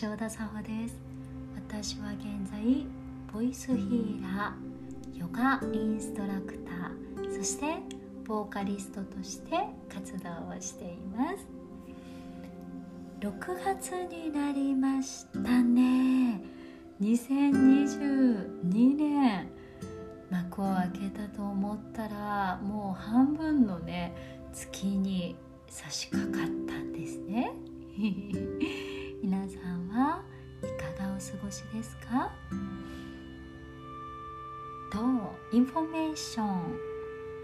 橋田沙穂です私は現在ボイスヒーラーヨガインストラクターそしてボーカリストとして活動をしています。6月になりましたね。2022年。幕を開けたと思ったらもう半分のね月に差し掛かったんですね。皆さんはいかがお過ごしですか？とインフォメーション。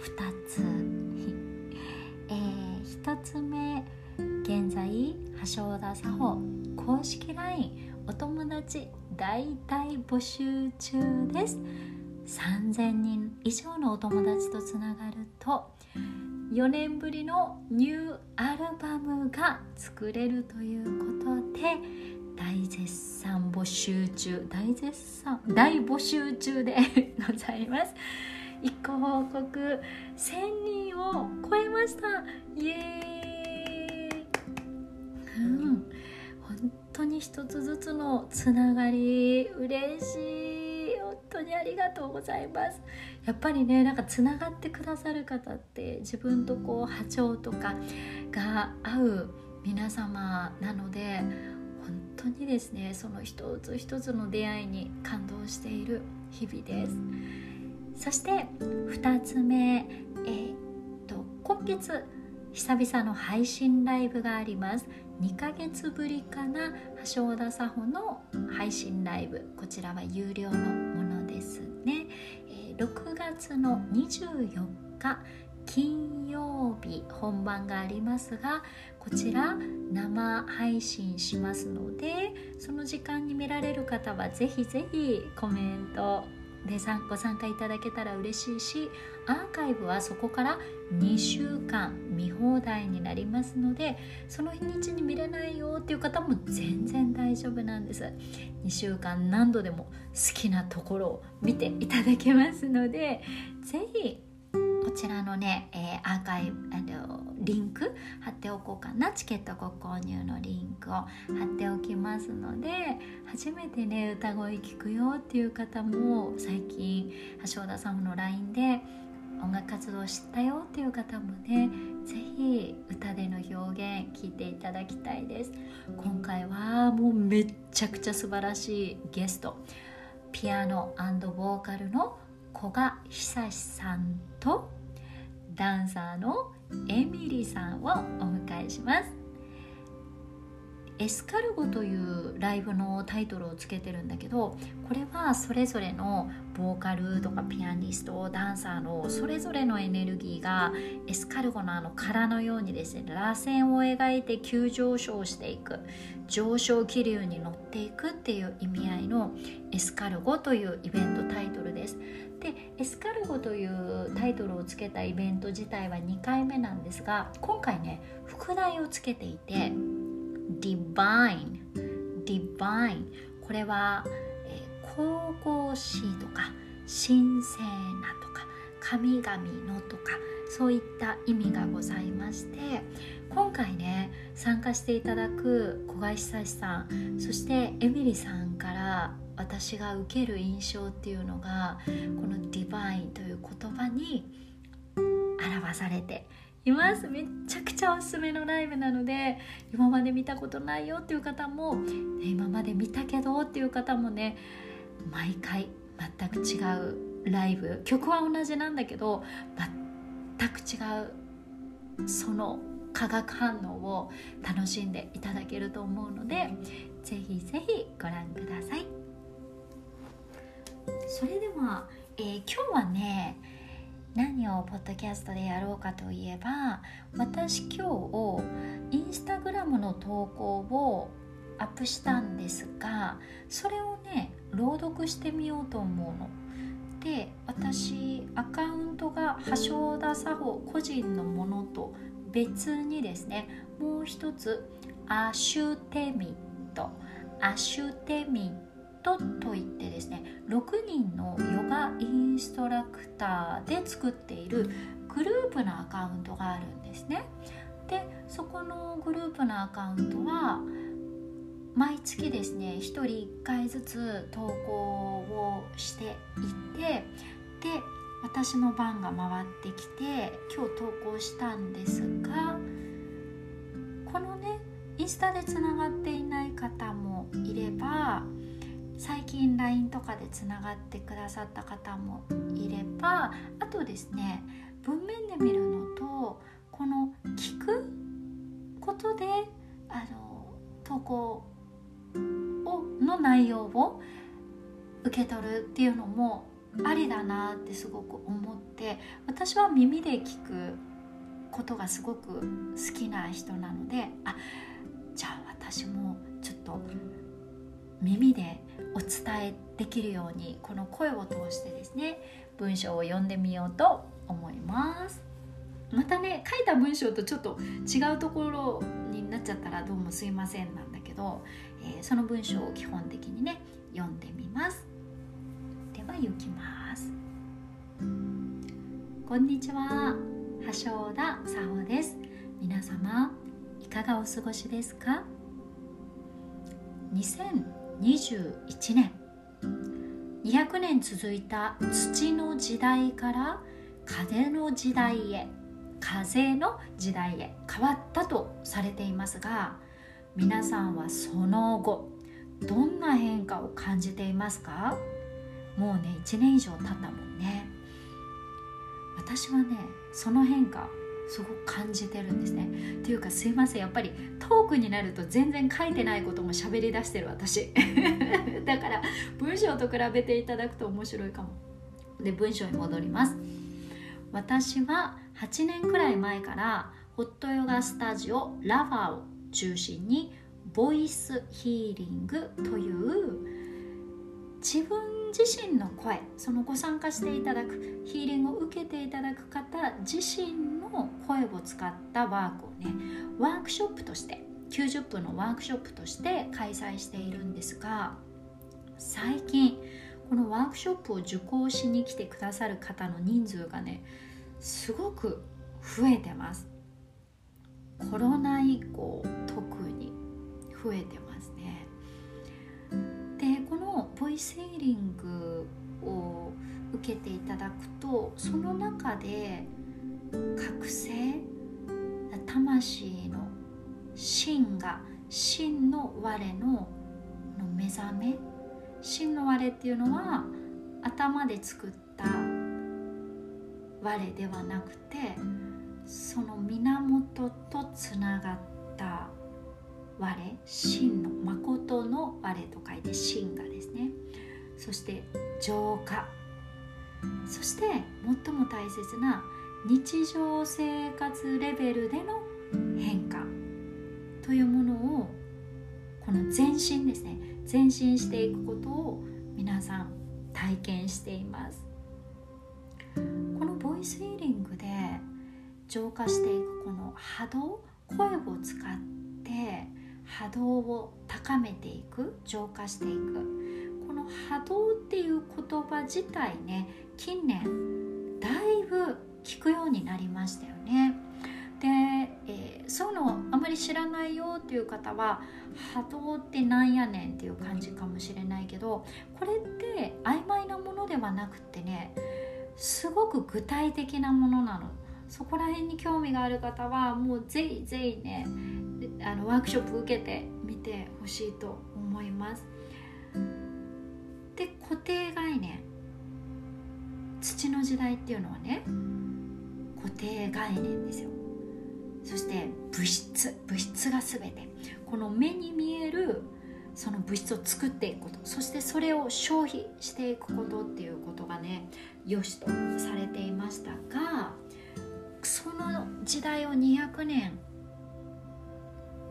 2つ、えー、1つ目現在橋田佐穂公式 LINE お友達大大募集中です。3000人以上のお友達とつながると。4年ぶりのニューアルバムが作れるということで大絶賛募集中。大絶賛。大募集中で ございます。一個報告。1000人を超えました。イエーイ。うん。本当に一つずつのつながり。嬉しい。本当にありがとうございます。やっぱりねなんかつながってくださる方って自分とこう波長とかが合う皆様なので本当にですねその一つ一つの出会いに感動している日々です。そして2つ目えー、っと今月久々の配信ライブがあります。2ヶ月ぶりかな橋田佐穂の配信ライブ。こちらは有料のものですね、え6月の24日金曜日本番がありますがこちら生配信しますのでその時間に見られる方はぜひぜひコメントでご参加いただけたら嬉しいしアーカイブはそこから2週間見放題になりますのでその日にちに見れないよっていう方も全然大丈夫なんです。2週間何度でも好きなところを見ていただけますのでぜひこちらのね、えー、アーカイブあのリンク貼っておこうかな。チケットご購入のリンクを貼っておきますので初めてね歌声聞くよっていう方も最近橋田さんの LINE で音楽活動を知ったよっていう方もね是非歌での表現聞いていただきたいです。今回はもうめっちゃくちゃ素晴らしいゲスト。ピアノボーカルの古賀久志さんとダンサーのエミリさんをお迎えします。エスカルゴというライブのタイトルをつけてるんだけどこれはそれぞれのボーカルとかピアニストダンサーのそれぞれのエネルギーがエスカルゴのあの殻のようにですね螺旋を描いて急上昇していく上昇気流に乗っていくっていう意味合いのエスカルゴというイベントタイトルです。でエスカルゴというタイトルをつけたイベント自体は2回目なんですが今回ね副題をつけていて Divine Divine. これは、え、神々しいとか神聖なとか神々のとかそういった意味がございまして今回ね参加していただく小林久さんそしてエミリさんから私が受ける印象っていうのがこの「ディバイン」という言葉に表されています。めちゃくちゃおすすめのライブなので今まで見たことないよっていう方も、ね、今まで見たけどっていう方もね毎回全く違うライブ。曲は同じなんだけど全く違うその化学反応を楽しんでいただけると思うのでぜひぜひご覧くださいそれでは、えー、今日はね何をポッドキャストでやろうかといえば私今日インスタグラムの投稿をアップしたんですがそれをね朗読してみようと思うの。で私アカウントが橋田佐穂個人のものと別にですねもう一つアシュテミット。アシュテミットといってですね6人のヨガインストラクターで作っているグループのアカウントがあるんですね。でそこのグループのアカウントは毎月ですね1人1回ずつ投稿をしていてで私の番が回ってきて今日投稿したんですがこのねインスタでつながっていない方もいれば最近 LINE とかでつながってくださった方もいればあとですね文面で見るのとこの聞くことであの投稿をの内容を受け取るっていうのもありだなってすごく思って私は耳で聞くことがすごく好きな人なのであじゃあ私もちょっと耳でお伝えできるようにこの声を通してですね文章を読んでみようと思います。またね書いた文章とちょっと違うところになっちゃったらどうもすいませんなんだけど、えー、その文章を基本的にね読んでみます。では行きます。こんにちは。橋田沙穂です。皆様いかがお過ごしですか？2021年200年続いた土の時代から風の時代へ風の時代へ変わったとされていますが皆さんはその後どんな変化を感じていますか？もうね1年以上経ったもんね。私はねその変化すごく感じてるんですね。っていうかすいませんやっぱりトークになると全然書いてないことも喋り出してる私。だから文章と比べていただくと面白いかも。で文章に戻ります。私は8年くらい前からホットヨガスタジオラファを中心にボイスヒーリングという自分自身の声そのご参加していただくヒーリングを受けていただく方自身の声を使ったワークをねワークショップとして90分のワークショップとして開催しているんですが最近このワークショップを受講しに来てくださる方の人数がねすごく増えてます。コロナ以降特に増えてますね。でこのボイスヒーリングを受けていただくとその中で覚醒魂の真が真の我のの目覚め真の我っていうのは頭で作った我ではなくてその源とつながった我真の誠の我と書いて真がですね。そして浄化。そして最も大切な日常生活レベルでの変化。というものをこの前進ですね。前進していくことを皆さん体験しています。このボイスヒーリングで浄化していくこの波動声を使って波動を高めていく浄化していく。この波動っていう言葉自体ね近年だいぶ聞くようになりましたよね。で、えー、そういうのあまり知らないよっていう方は波動ってなんやねんっていう感じかもしれないけどこれって曖昧なものではなくってねすごく具体的なものなの。そこら辺に興味がある方はもうぜひぜひねあのワークショップ受けてみてほしいと思います。で固定概念。土の時代っていうのはね固定概念ですよ。そして物質。物質が全て。この目に見えるその物質を作っていくこと。そしてそれを消費していくことっていうことがね良しとされていましたがその時代を200年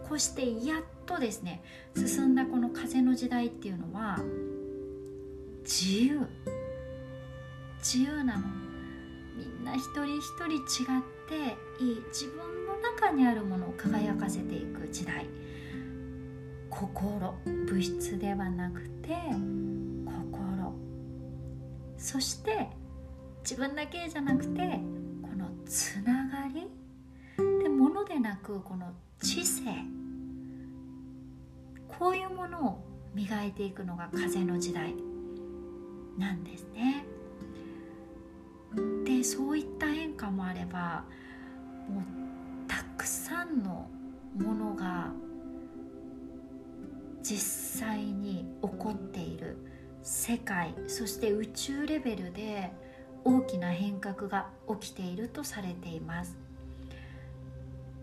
越してやっとですね進んだこの風の時代っていうのは自由。自由なの。みんな一人一人違っていい自分の中にあるものを輝かせていく時代。心。物質ではなくて心。そして自分だけじゃなくてつながり？でものでなくこの知性。こういうものを磨いていくのが風の時代。なんですね。でそういった変化もあればもうたくさんのものが実際に起こっている世界そして宇宙レベルで大きな変革が起きているとされています。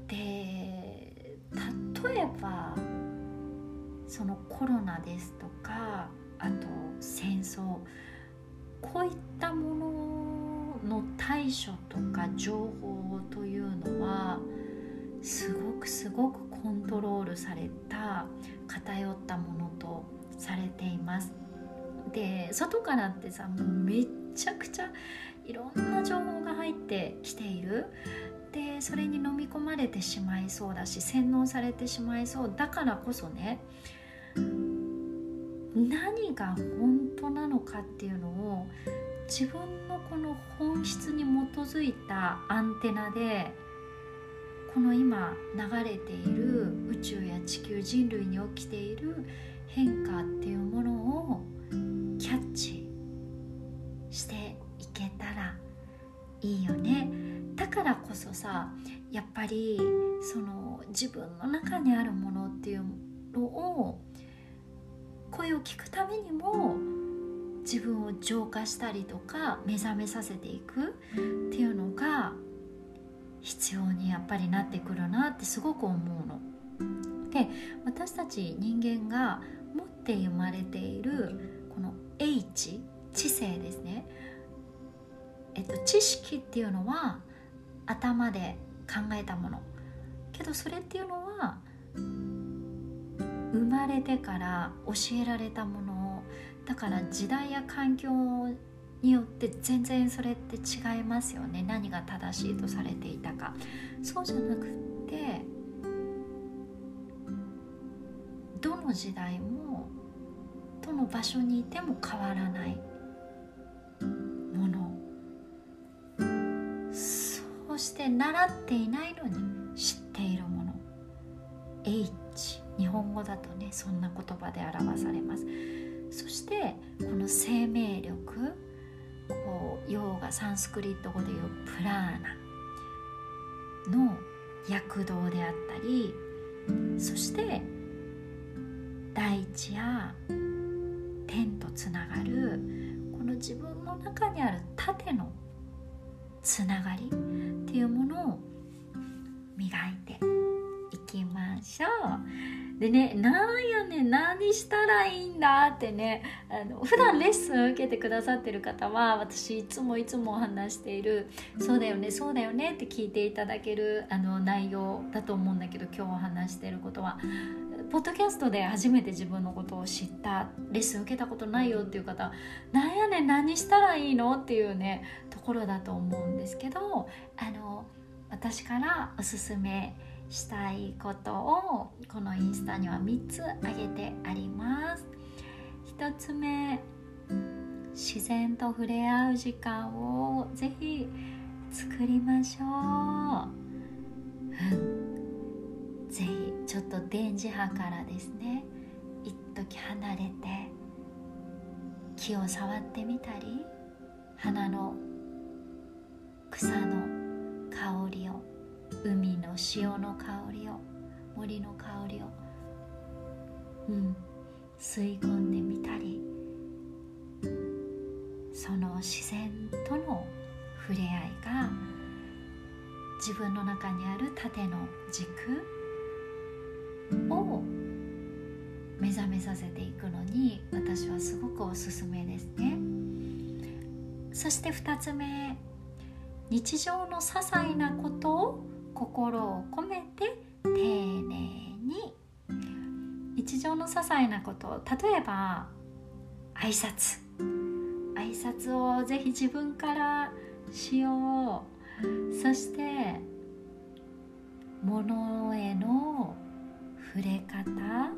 で例えばそのコロナですとかあと戦争こういったものの対処とか情報というのはすごくすごくコントロールされた偏ったものとされていますで外からってさもうめちゃくちゃいろんな情報が入ってきている。でそれに飲み込まれてしまいそうだし洗脳されてしまいそう。だからこそね何が本当なのかっていうのを自分のこの本質に基づいたアンテナでこの今流れている宇宙や地球人類に起きている変化っていうものをいいよねだからこそさやっぱりその自分の中にあるものっていうのを声を聞くためにも自分を浄化したりとか目覚めさせていくっていうのが必要にやっぱりなってくるなってすごく思うの。で私たち人間が持って生まれているこの H 知性ですね、えっと、知識っていうのは頭で考えたもの。けどそれっていうのは生まれてから教えられたもの。をだから時代や環境によって全然それって違いますよね。何が正しいとされていたか。そうじゃなくってどの時代もどの場所にいても変わらない。して習っていないのに知っているもの。H 日本語だとねそんな言葉で表されます。そしてこの生命力こうヨーガサンスクリット語でいうプラーナ。の躍動であったりそして大地や天とつながるこの自分の中にある縦のつながりっていうものを磨いていきましょう。でねなんやねん何したらいいんだってねあの普段レッスン受けてくださってる方は私いつもいつも話している「そうだよねそうだよね」って聞いていただけるあの内容だと思うんだけど今日話してることは。ポッドキャストで初めて自分のことを知ったレッスン受けたことないよっていう方なんやねん何したらいいのっていうねところだと思うんですけどあの私からおすすめしたいことをこのインスタには3つ挙げてあります。1つ目自然と触れ合う時間をぜひ作りましょう、ぜひちょっと電磁波からですね一時離れて木を触ってみたり花の草の香りを海の潮の香りを森の香りをうん吸い込んでみたりその自然との触れ合いが自分の中にある縦の軸を目覚めさせていくのに私はすごくおすすめですね。そして2つ目日常の些細なことを心を込めて丁寧に。日常の些細なこと例えば挨拶。挨拶をぜひ自分からしよう。そして物への触れ方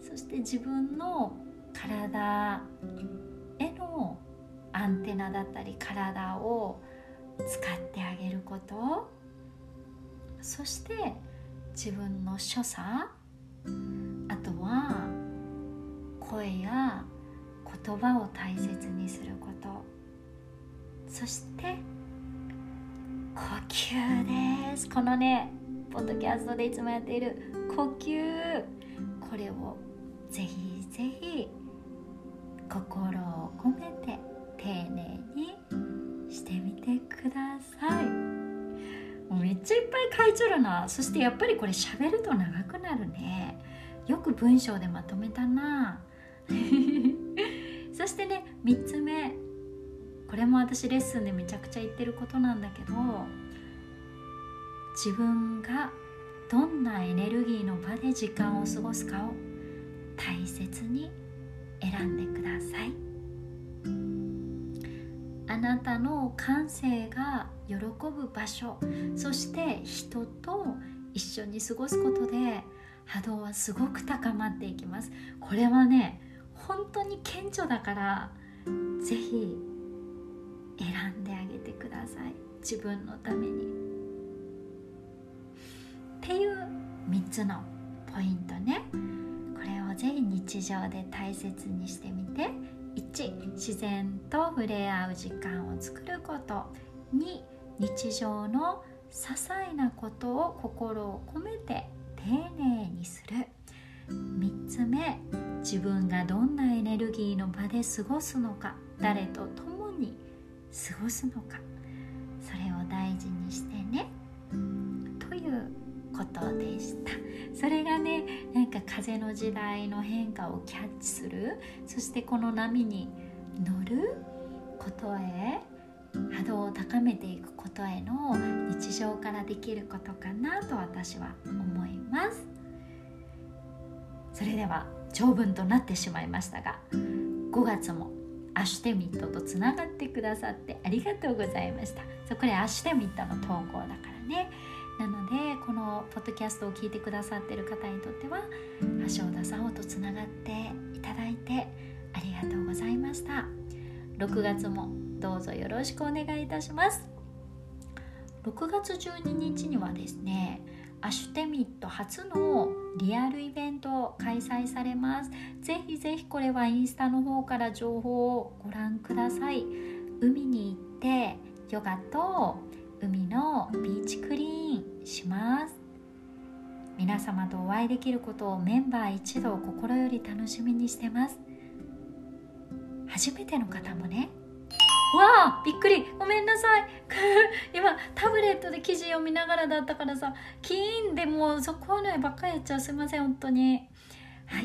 そして自分の体へのアンテナだったり体を使ってあげることそして自分の所作あとは声や言葉を大切にすることそして呼吸です。このねポッドキャストでいつもやっている呼吸これをぜひぜひ心を込めて丁寧にしてみてください。もうめっちゃいっぱい書いちゃるな。そしてやっぱりこれ喋ると長くなるね。よく文章でまとめたな。そしてね3つ目。これも私レッスンでめちゃくちゃ言ってることなんだけど自分がどんなエネルギーの場で時間を過ごすかを大切に選んでください。あなたの感性が喜ぶ場所そして人と一緒に過ごすことで波動はすごく高まっていきます。これはね本当に顕著だからぜひ選んであげてください。自分のために。っていう3つのポイントね。これをぜひ日常で大切にしてみて。1自然と触れ合う時間を作ること。2日常の些細なことを心を込めて丁寧にする。3つ目自分がどんなエネルギーの場で過ごすのか。誰と共に過ごすのか。それを大事にしてね。ことでした。それがねなんか風の時代の変化をキャッチする。そしてこの波に乗ることへ波動を高めていくことへの日常からできることかなと私は思います。それでは長文となってしまいましたが5月もアシュテミットとつながってくださってありがとうございました。そこでアシュテミットの投稿だからね。なのでこのポッドキャストを聞いてくださってる方にとっては橋田沙穂とつながっていただいてありがとうございました。6月もどうぞよろしくお願いいたします。6月12日にはですねアシュテミット初のリアルイベント開催されます。ぜひぜひこれはインスタの方から情報をご覧ください。海に行ってヨガと海のビーチクリーン。します。皆様とお会いできることをメンバー一同心より楽しみにしてます。初めての方もね。わあびっくり。ごめんなさい。今タブレットで記事読みながらだったからさキーンでもうそこのばっかりやっちゃう。すいません本当に。はい、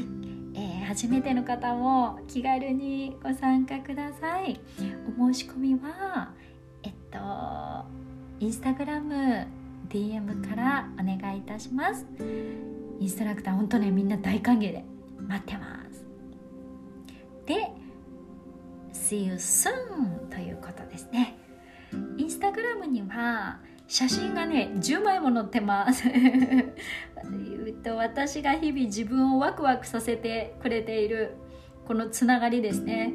えー、初めての方も気軽にご参加ください。お申し込みはえっとインスタグラム DM からお願いいたします。インストラクター本当ねみんな大歓迎で待ってます。で See you soon ということですね。インスタグラムには写真がね10枚も載ってます。私が日々自分をワクワクさせてくれているこのつながりですね。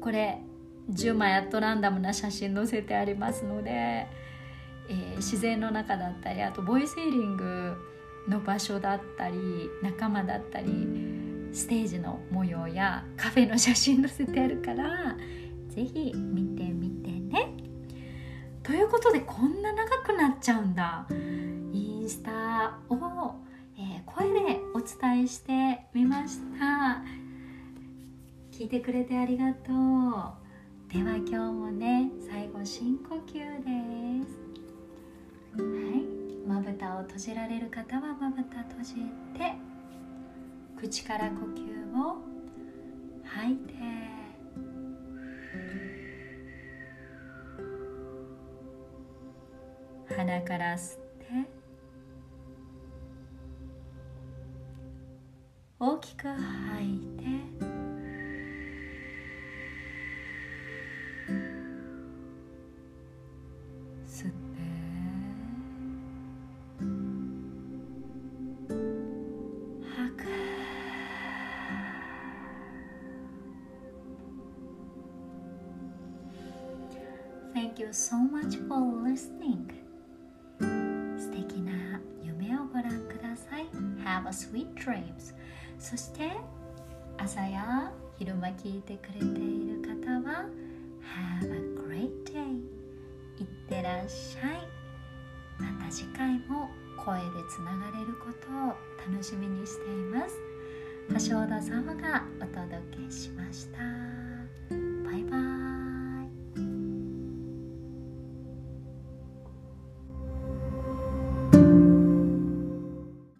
これ10枚アットランダムな写真載せてありますので、えー、自然の中だったりあとボイスヒーリングの場所だったり仲間だったりステージの模様やカフェの写真載せてあるから是非見てみてね。ということでこんな長くなっちゃうんだ。インスタを、えー、声でお伝えしてみました。聞いてくれてありがとう。では今日もね最後深呼吸です。まぶたを閉じられる方はまぶた閉じて口から呼吸を吐いて鼻から吸って大きく吐いて Thank you so much for listening. 素敵な夢をご覧ください。Have a sweet dreams. そして朝や昼間聞いてくれている方は Have a great day. いってらっしゃい。また次回も声でつながれることを楽しみにしています。橋田沙穂がお届けしました。